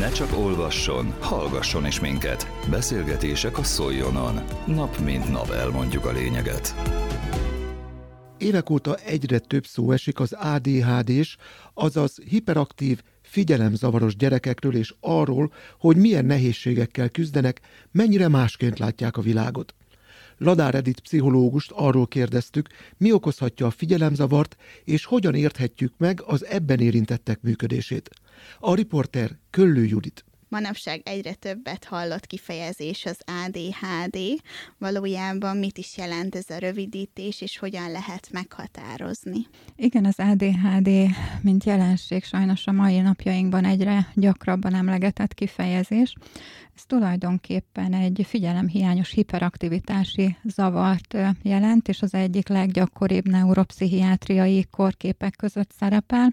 Ne csak olvasson, hallgasson is minket. Beszélgetések a Szoljonon. Nap mint nap elmondjuk a lényeget. Évek óta egyre több szó esik az ADHD-s, azaz hiperaktív, figyelemzavaros gyerekekről és arról, hogy milyen nehézségekkel küzdenek, mennyire másként látják a világot. Ladár Edith pszichológust arról kérdeztük, mi okozhatja a figyelemzavart, és hogyan érthetjük meg az ebben érintettek működését. A riporter Köllő Judit. Manapság egyre többet hallott kifejezés az ADHD. Valójában mit is jelent ez a rövidítés, és hogyan lehet meghatározni? Igen, az ADHD, mint jelenség sajnos a mai napjainkban egyre gyakrabban emlegetett kifejezés. Ez tulajdonképpen egy figyelemhiányos hiperaktivitási zavart jelent, és az egyik leggyakoribb neuropszichiátriai korképek között szerepel.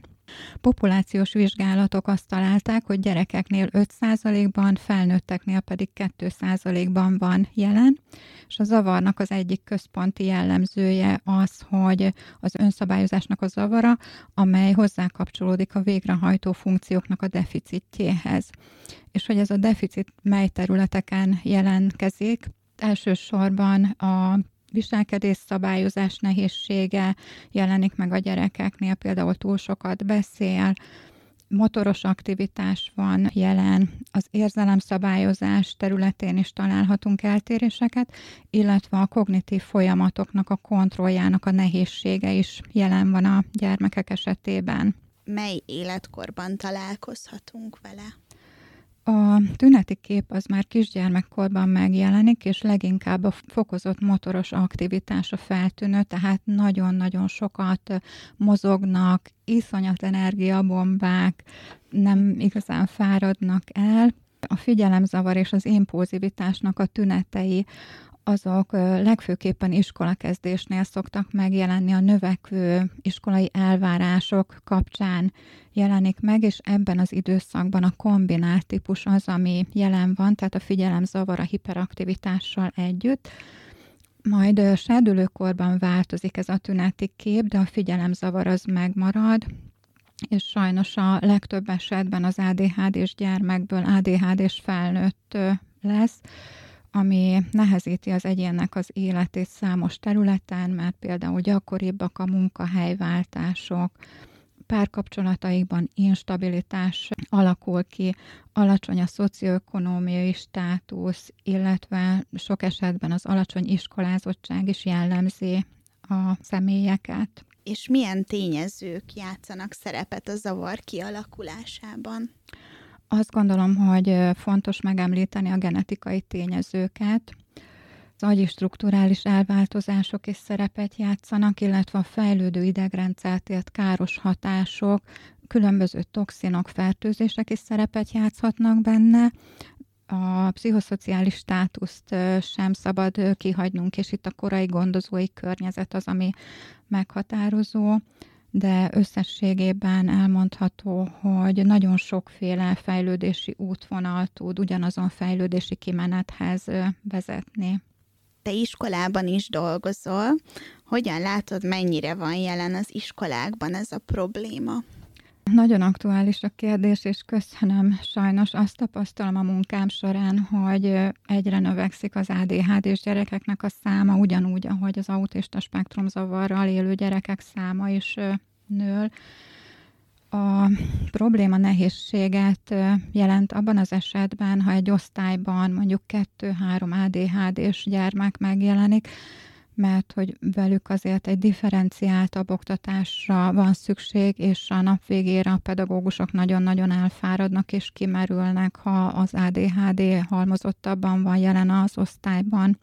Populációs vizsgálatok azt találták, hogy gyerekeknél 5%-ban, felnőtteknél pedig 2%-ban van jelen, és a zavarnak az egyik központi jellemzője az, hogy az önszabályozásnak a zavara, amely hozzá kapcsolódik a végrehajtó funkcióknak a deficitjéhez. És hogy ez a deficit mely területeken jelentkezik, elsősorban a viselkedés szabályozás nehézsége jelenik meg a gyerekeknél, például túl sokat beszél, motoros aktivitás van jelen, az érzelemszabályozás területén is találhatunk eltéréseket, illetve a kognitív folyamatoknak a kontrolljának a nehézsége is jelen van a gyermekek esetében. Mely életkorban találkozhatunk vele? A tüneti kép az már kisgyermekkorban megjelenik, és leginkább a fokozott motoros aktivitás a feltűnő, tehát nagyon-nagyon sokat mozognak, iszonyat energiabombák, nem igazán fáradnak el. A figyelemzavar és az impulzivitásnak a tünetei azok legfőképpen iskolakezdésnél szoktak megjelenni a növekvő iskolai elvárások kapcsán jelenik meg, és ebben az időszakban a kombinált típus az, ami jelen van, tehát a figyelemzavar a hiperaktivitással együtt. Majd serdülőkorban változik ez a tüneti kép, de a figyelemzavar az megmarad, és sajnos a legtöbb esetben az ADHD-s gyermekből ADHD-s felnőtt lesz, ami nehezíti az egyénnek az életét számos területen, mert például gyakoribbak a munkahelyváltások, párkapcsolataikban instabilitás alakul ki, alacsony a szocioekonómiai státusz, illetve sok esetben az alacsony iskolázottság is jellemzi a személyeket. És milyen tényezők játszanak szerepet a zavar kialakulásában? Azt gondolom, hogy fontos megemlíteni a genetikai tényezőket. Az agyi strukturális elváltozások is szerepet játszanak, illetve a fejlődő idegrendszert ért káros hatások, különböző toxinok, fertőzések is szerepet játszhatnak benne. A pszichoszociális státuszt sem szabad kihagynunk, és itt a korai gondozói környezet az, ami meghatározó de összességében elmondható, hogy nagyon sokféle fejlődési útvonal tud ugyanazon fejlődési kimenethez vezetni. Te iskolában is dolgozol. Hogyan látod, mennyire van jelen az iskolákban ez a probléma? Nagyon aktuális a kérdés, és köszönöm. Sajnos azt tapasztalom a munkám során, hogy egyre növekszik az ADHD-s gyerekeknek a száma, ugyanúgy, ahogy az autista spektrumzavarral élő gyerekek száma is nől. A probléma nehézséget jelent abban az esetben, ha egy osztályban mondjuk 2-3 ADHD-s gyermek megjelenik, mert hogy velük azért egy differenciáltabb oktatásra van szükség, és a nap végére a pedagógusok nagyon-nagyon elfáradnak és kimerülnek, ha az ADHD halmozottabban van jelen az osztályban.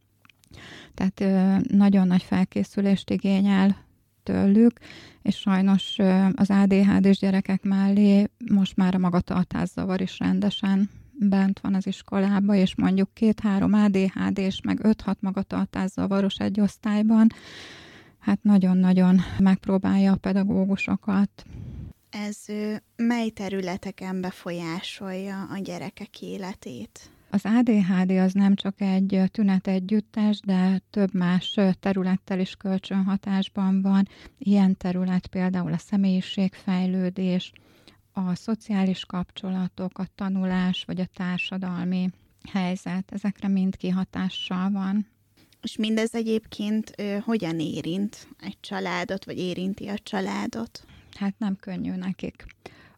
Tehát nagyon nagy felkészülést igényel tőlük, és sajnos az ADHD-s gyerekek mellé most már a magatartászavar is rendesen bent van az iskolába, és mondjuk két-három ADHD és meg 5-6 magatartászavaros egy osztályban, hát nagyon-nagyon megpróbálja a pedagógusokat. Ez mely területeken befolyásolja a gyerekek életét? Az ADHD az nem csak egy tünet együttes, de több más területtel is kölcsönhatásban van. Ilyen terület például a személyiségfejlődés, a szociális kapcsolatok, a tanulás vagy a társadalmi helyzet, ezekre mind kihatással van. És mindez egyébként ö, hogyan érint egy családot, vagy érinti a családot? Hát nem könnyű nekik.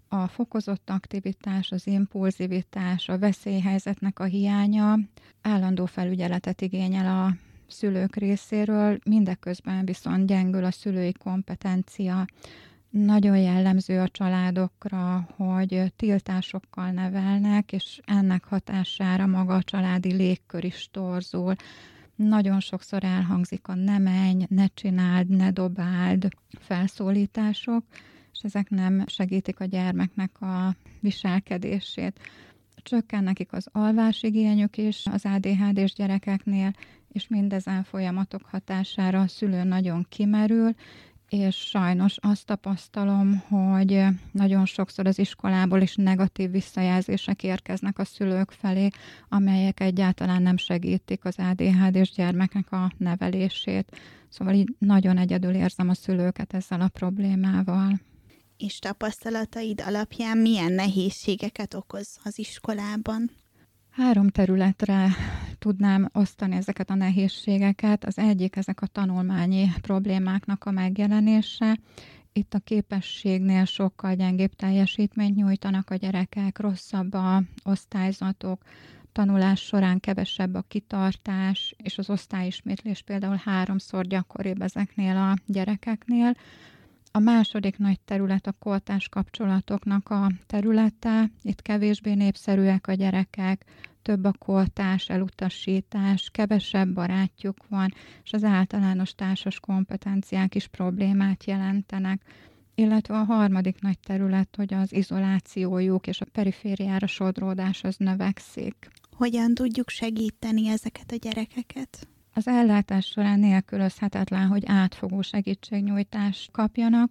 A fokozott aktivitás, az impulzivitás, a veszélyhelyzetnek a hiánya állandó felügyeletet igényel a szülők részéről, mindeközben viszont gyengül a szülői kompetencia. Nagyon jellemző a családokra, hogy tiltásokkal nevelnek, és ennek hatására maga a családi légkör is torzul. Nagyon sokszor elhangzik a ne menj, ne csináld, ne dobáld felszólítások, és ezek nem segítik a gyermeknek a viselkedését. Csökken nekik az alvásigényük is az ADHD-s gyerekeknél, és mindezen folyamatok hatására a szülő nagyon kimerül, és sajnos azt tapasztalom, hogy nagyon sokszor az iskolából is negatív visszajelzések érkeznek a szülők felé, amelyek egyáltalán nem segítik az ADHD-s gyermekek a nevelését. Szóval így nagyon egyedül érzem a szülőket ezzel a problémával. És tapasztalataid alapján milyen nehézségeket okoz az iskolában? Három területre tudnám osztani ezeket a nehézségeket. Az egyik ezek a tanulmányi problémáknak a megjelenése. Itt a képességnél sokkal gyengébb teljesítményt nyújtanak a gyerekek, rosszabb a osztályzatok, tanulás során kevesebb a kitartás, és az osztályismétlés például háromszor gyakoribb ezeknél a gyerekeknél. A második nagy terület a koltás kapcsolatoknak a területe. Itt kevésbé népszerűek a gyerekek, több a koltás, elutasítás, kevesebb barátjuk van, és az általános társas kompetenciák is problémát jelentenek illetve a harmadik nagy terület, hogy az izolációjuk és a perifériára sodródás az növekszik. Hogyan tudjuk segíteni ezeket a gyerekeket? Az ellátás során nélkülözhetetlen, hogy átfogó segítségnyújtást kapjanak,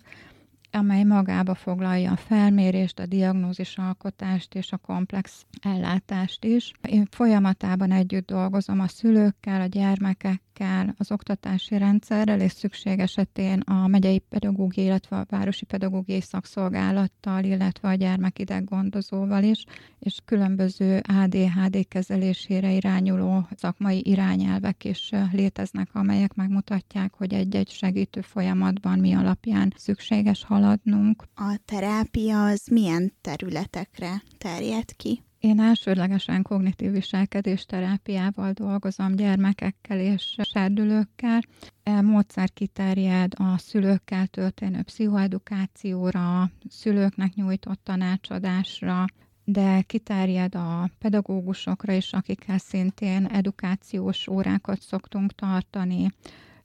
amely magába foglalja a felmérést, a diagnózis alkotást és a komplex ellátást is. Én folyamatában együtt dolgozom a szülőkkel, a gyermekekkel, gyerekekkel, az oktatási rendszerrel, és szükség esetén a megyei pedagógiai, illetve a városi pedagógiai szakszolgálattal, illetve a gyermekideggondozóval is, és különböző ADHD kezelésére irányuló szakmai irányelvek is léteznek, amelyek megmutatják, hogy egy-egy segítő folyamatban mi alapján szükséges haladnunk. A terápia az milyen területekre terjed ki? Én elsődlegesen kognitív viselkedés terápiával dolgozom gyermekekkel és serdülőkkel. E módszer kiterjed a szülőkkel történő pszichoedukációra, szülőknek nyújtott tanácsadásra, de kiterjed a pedagógusokra is, akikkel szintén edukációs órákat szoktunk tartani,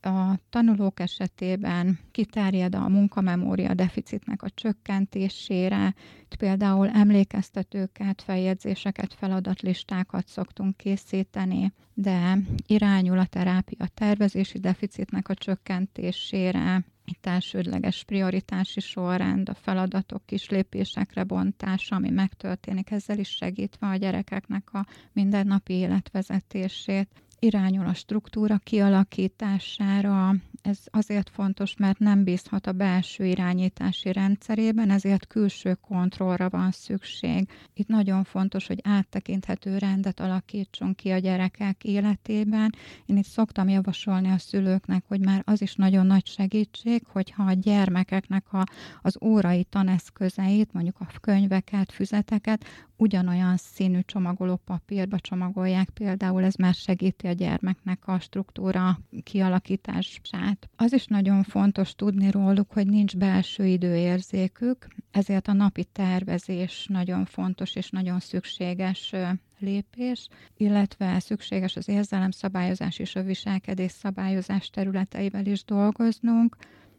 a tanulók esetében kiterjed a munkamemória deficitnek a csökkentésére, Itt például emlékeztetőket, feljegyzéseket, feladatlistákat szoktunk készíteni, de irányul a terápia tervezési deficitnek a csökkentésére, itt elsődleges prioritási sorrend, a feladatok kis lépésekre bontása, ami megtörténik, ezzel is segítve a gyerekeknek a mindennapi életvezetését irányul a struktúra kialakítására. Ez azért fontos, mert nem bízhat a belső irányítási rendszerében, ezért külső kontrollra van szükség. Itt nagyon fontos, hogy áttekinthető rendet alakítson ki a gyerekek életében. Én itt szoktam javasolni a szülőknek, hogy már az is nagyon nagy segítség, hogyha a gyermekeknek a, az órai taneszközeit, mondjuk a könyveket, füzeteket ugyanolyan színű csomagoló papírba csomagolják, például ez már segíti a gyermeknek a struktúra kialakítását. Az is nagyon fontos tudni róluk, hogy nincs belső időérzékük, ezért a napi tervezés nagyon fontos és nagyon szükséges lépés, illetve szükséges az érzelemszabályozás és a viselkedés szabályozás területeivel is dolgoznunk.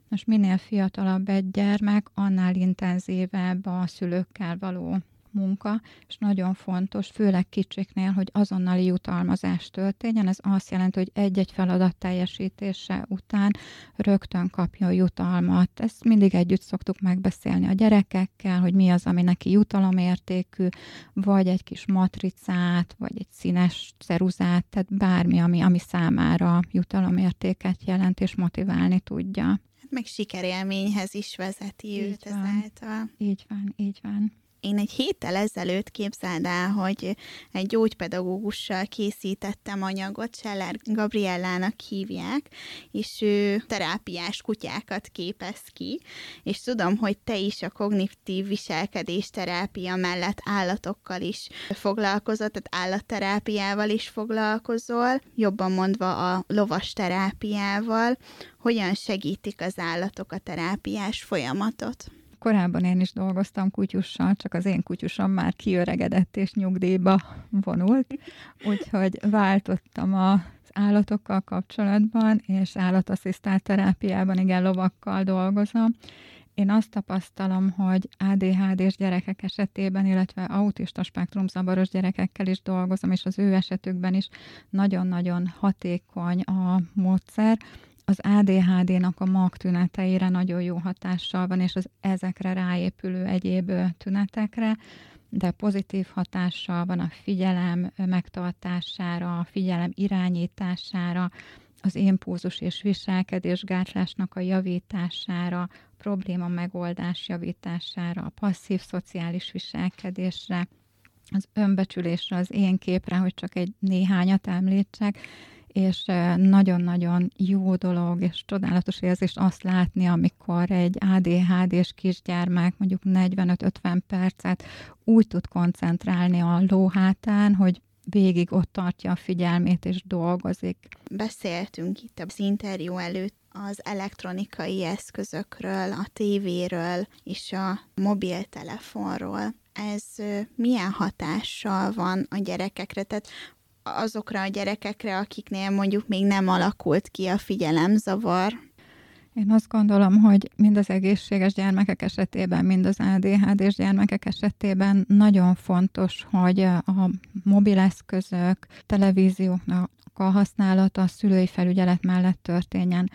Most minél fiatalabb egy gyermek, annál intenzívebb a szülőkkel való munka, és nagyon fontos, főleg kicsiknél, hogy azonnali jutalmazás történjen. Ez azt jelenti, hogy egy-egy feladat teljesítése után rögtön kapja a jutalmat. Ezt mindig együtt szoktuk megbeszélni a gyerekekkel, hogy mi az, ami neki jutalomértékű, vagy egy kis matricát, vagy egy színes ceruzát, tehát bármi, ami, ami számára jutalomértéket jelent és motiválni tudja. meg sikerélményhez is vezeti így őt van. ezáltal. Így van, így van. Én egy héttel ezelőtt képzeld el, hogy egy gyógypedagógussal készítettem anyagot, Scheller Gabriellának hívják, és ő terápiás kutyákat képez ki, és tudom, hogy te is a kognitív viselkedés terápia mellett állatokkal is foglalkozol, tehát állatterápiával is foglalkozol, jobban mondva a lovas terápiával. Hogyan segítik az állatok a terápiás folyamatot? Korábban én is dolgoztam kutyussal, csak az én kutyusom már kiöregedett és nyugdíjba vonult, úgyhogy váltottam az állatokkal kapcsolatban, és állatasszisztált terápiában, igen, lovakkal dolgozom. Én azt tapasztalom, hogy ADHD-s gyerekek esetében, illetve autista spektrum zavaros gyerekekkel is dolgozom, és az ő esetükben is nagyon-nagyon hatékony a módszer, az ADHD-nak a mag tüneteire nagyon jó hatással van, és az ezekre ráépülő egyéb tünetekre, de pozitív hatással van a figyelem megtartására, a figyelem irányítására, az impulzus és viselkedés gátlásnak a javítására, probléma megoldás javítására, a passzív szociális viselkedésre, az önbecsülésre, az én képre, hogy csak egy néhányat említsek, és nagyon-nagyon jó dolog, és csodálatos érzés azt látni, amikor egy ADHD-s kisgyermek mondjuk 45-50 percet úgy tud koncentrálni a lóhátán, hogy végig ott tartja a figyelmét és dolgozik. Beszéltünk itt az interjú előtt az elektronikai eszközökről, a tévéről és a mobiltelefonról. Ez milyen hatással van a gyerekekre? Tehát azokra a gyerekekre, akiknél mondjuk még nem alakult ki a figyelemzavar? Én azt gondolom, hogy mind az egészséges gyermekek esetében, mind az ADHD-s gyermekek esetében nagyon fontos, hogy a mobileszközök, televízióknak a használata a szülői felügyelet mellett történjen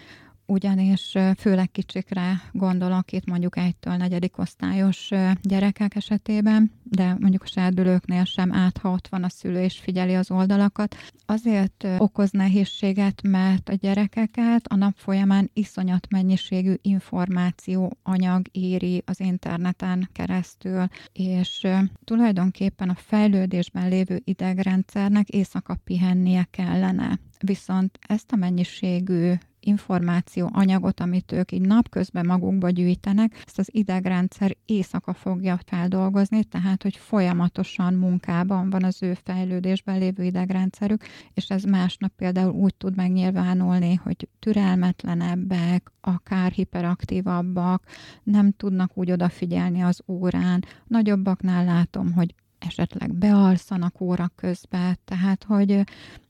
ugyanis főleg kicsikre gondolok itt mondjuk egytől negyedik osztályos gyerekek esetében, de mondjuk a serdülőknél sem át, ha ott van a szülő és figyeli az oldalakat. Azért okoz nehézséget, mert a gyerekeket a nap folyamán iszonyat mennyiségű információ anyag éri az interneten keresztül, és tulajdonképpen a fejlődésben lévő idegrendszernek éjszaka pihennie kellene. Viszont ezt a mennyiségű információ, anyagot, amit ők így napközben magukba gyűjtenek, ezt az idegrendszer éjszaka fogja feldolgozni, tehát, hogy folyamatosan munkában van az ő fejlődésben lévő idegrendszerük, és ez másnap például úgy tud megnyilvánulni, hogy türelmetlenebbek, akár hiperaktívabbak, nem tudnak úgy odafigyelni az órán. Nagyobbaknál látom, hogy esetleg bealszanak óra közben, tehát hogy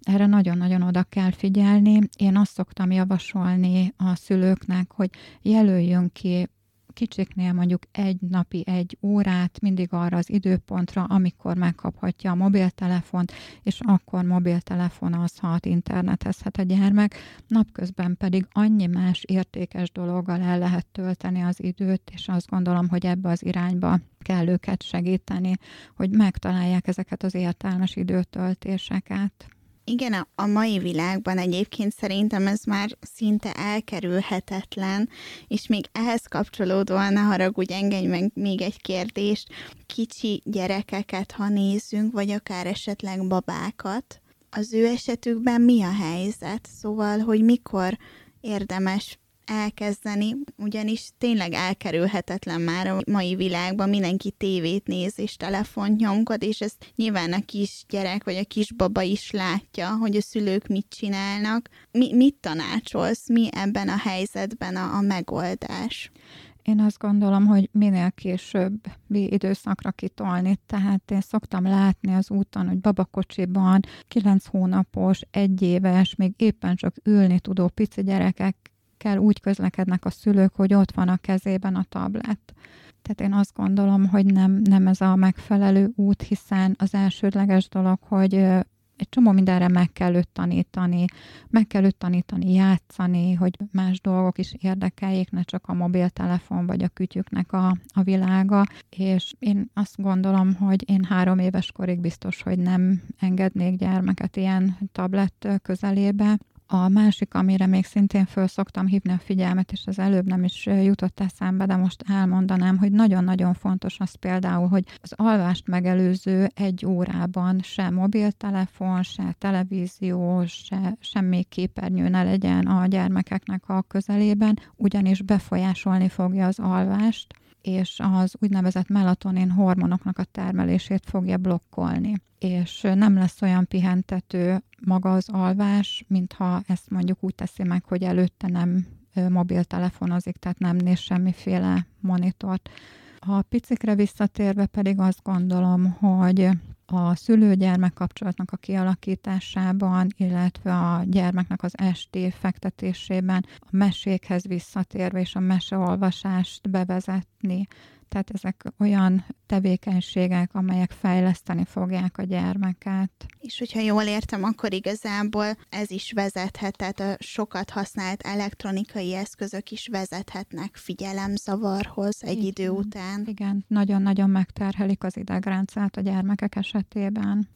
erre nagyon-nagyon oda kell figyelni. Én azt szoktam javasolni a szülőknek, hogy jelöljön ki kicsiknél mondjuk egy napi egy órát mindig arra az időpontra, amikor megkaphatja a mobiltelefont, és akkor mobiltelefonozhat, internetezhet a gyermek, napközben pedig annyi más értékes dologgal el lehet tölteni az időt, és azt gondolom, hogy ebbe az irányba kell őket segíteni, hogy megtalálják ezeket az értelmes időtöltéseket. Igen, a, mai világban egyébként szerintem ez már szinte elkerülhetetlen, és még ehhez kapcsolódóan ne haragudj, engedj meg még egy kérdést. Kicsi gyerekeket, ha nézzünk, vagy akár esetleg babákat, az ő esetükben mi a helyzet? Szóval, hogy mikor érdemes elkezdeni, ugyanis tényleg elkerülhetetlen már a mai világban, mindenki tévét néz és telefont nyomkod, és ezt nyilván a kisgyerek vagy a kisbaba is látja, hogy a szülők mit csinálnak. Mi, mit tanácsolsz? Mi ebben a helyzetben a, a megoldás? Én azt gondolom, hogy minél később időszakra kitolni. Tehát én szoktam látni az úton, hogy babakocsiban kilenc hónapos, egyéves, még éppen csak ülni tudó pici gyerekek gyerekekkel úgy közlekednek a szülők, hogy ott van a kezében a tablet. Tehát én azt gondolom, hogy nem, nem ez a megfelelő út, hiszen az elsődleges dolog, hogy egy csomó mindenre meg kell őt tanítani, meg kell őt tanítani játszani, hogy más dolgok is érdekeljék, ne csak a mobiltelefon vagy a kütyüknek a, a világa, és én azt gondolom, hogy én három éves korig biztos, hogy nem engednék gyermeket ilyen tablet közelébe, A másik, amire még szintén föl szoktam hívni a figyelmet, és az előbb nem is jutott eszembe, de most elmondanám, hogy nagyon-nagyon fontos az például, hogy az alvást megelőző egy órában se mobiltelefon, se televízió, se semmi képernyő ne legyen a gyermekeknek a közelében, ugyanis befolyásolni fogja az alvást, és az úgynevezett melatonin hormonoknak a termelését fogja blokkolni. És nem lesz olyan pihentető maga az alvás, mintha ezt mondjuk úgy teszi meg, hogy előtte nem mobiltelefonozik, tehát nem néz semmiféle monitort. A picikre visszatérve pedig azt gondolom, hogy a szülő-gyermek kapcsolatnak a kialakításában, illetve a gyermeknek az esti fektetésében, a mesékhez visszatérve és a meseolvasást bevezetni, tehát ezek olyan tevékenységek, amelyek fejleszteni fogják a gyermeket. És hogyha jól értem, akkor igazából ez is vezethet, tehát a sokat használt elektronikai eszközök is vezethetnek figyelemzavarhoz egy igen, idő után. Igen, nagyon-nagyon megterhelik az idegrendszert a gyermekek esetében.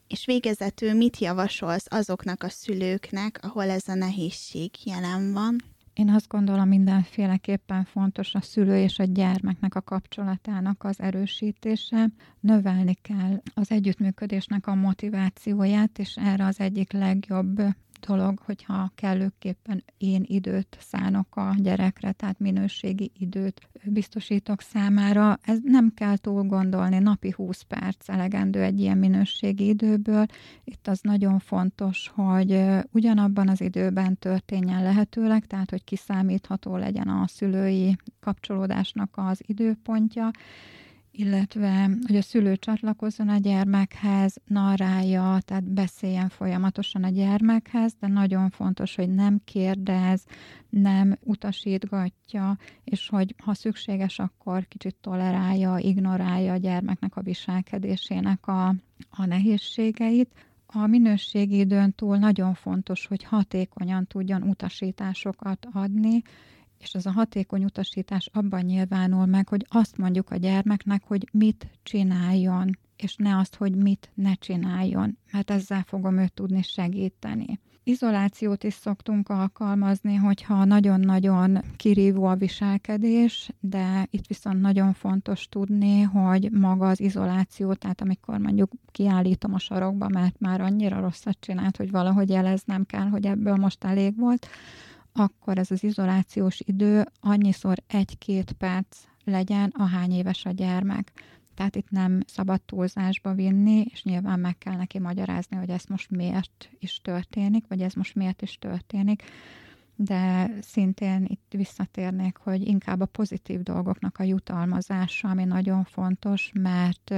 És végezetül mit javasolsz azoknak a szülőknek, ahol ez a nehézség jelen van? Én azt gondolom, mindenféleképpen fontos a szülő és a gyermeknek a kapcsolatának az erősítése. Növelni kell az együttműködésnek a motivációját, és erre az egyik legjobb dolog, hogyha kellőképpen én időt szánok a gyerekre, tehát minőségi időt biztosítok számára. Ez nem kell túl gondolni, napi 20 perc elegendő egy ilyen minőségi időből. Itt az nagyon fontos, hogy ugyanabban az időben történjen lehetőleg, tehát hogy kiszámítható legyen a szülői kapcsolódásnak az időpontja, illetve hogy a szülő csatlakozzon a gyermekhez, narrálja, tehát beszéljen folyamatosan a gyermekhez, de nagyon fontos, hogy nem kérdez, nem utasítgatja, és hogy ha szükséges, akkor kicsit tolerálja, ignorálja a gyermeknek a viselkedésének a, a nehézségeit. A minőségi időn túl nagyon fontos, hogy hatékonyan tudjon utasításokat adni, és az a hatékony utasítás abban nyilvánul meg, hogy azt mondjuk a gyermeknek, hogy mit csináljon, és ne azt, hogy mit ne csináljon, mert ezzel fogom őt tudni segíteni. Izolációt is szoktunk alkalmazni, hogyha nagyon-nagyon kirívó a viselkedés, de itt viszont nagyon fontos tudni, hogy maga az izoláció, tehát amikor mondjuk kiállítom a sarokba, mert már annyira rosszat csinált, hogy valahogy jeleznem kell, hogy ebből most elég volt, akkor ez az izolációs idő annyiszor egy-két perc legyen, ahány éves a gyermek. Tehát itt nem szabad túlzásba vinni, és nyilván meg kell neki magyarázni, hogy ez most miért is történik, vagy ez most miért is történik de szintén itt visszatérnék, hogy inkább a pozitív dolgoknak a jutalmazása, ami nagyon fontos, mert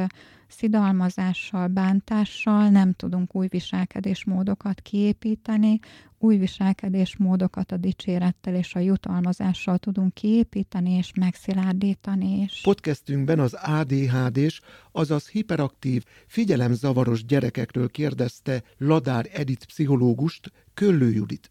szidalmazással, bántással nem tudunk új viselkedésmódokat kiépíteni, új viselkedésmódokat a dicsérettel és a jutalmazással tudunk kiépíteni és megszilárdítani is. Podcastünkben az ADHD-s, azaz hiperaktív, figyelemzavaros gyerekekről kérdezte Ladár Edith pszichológust, Köllő Judit.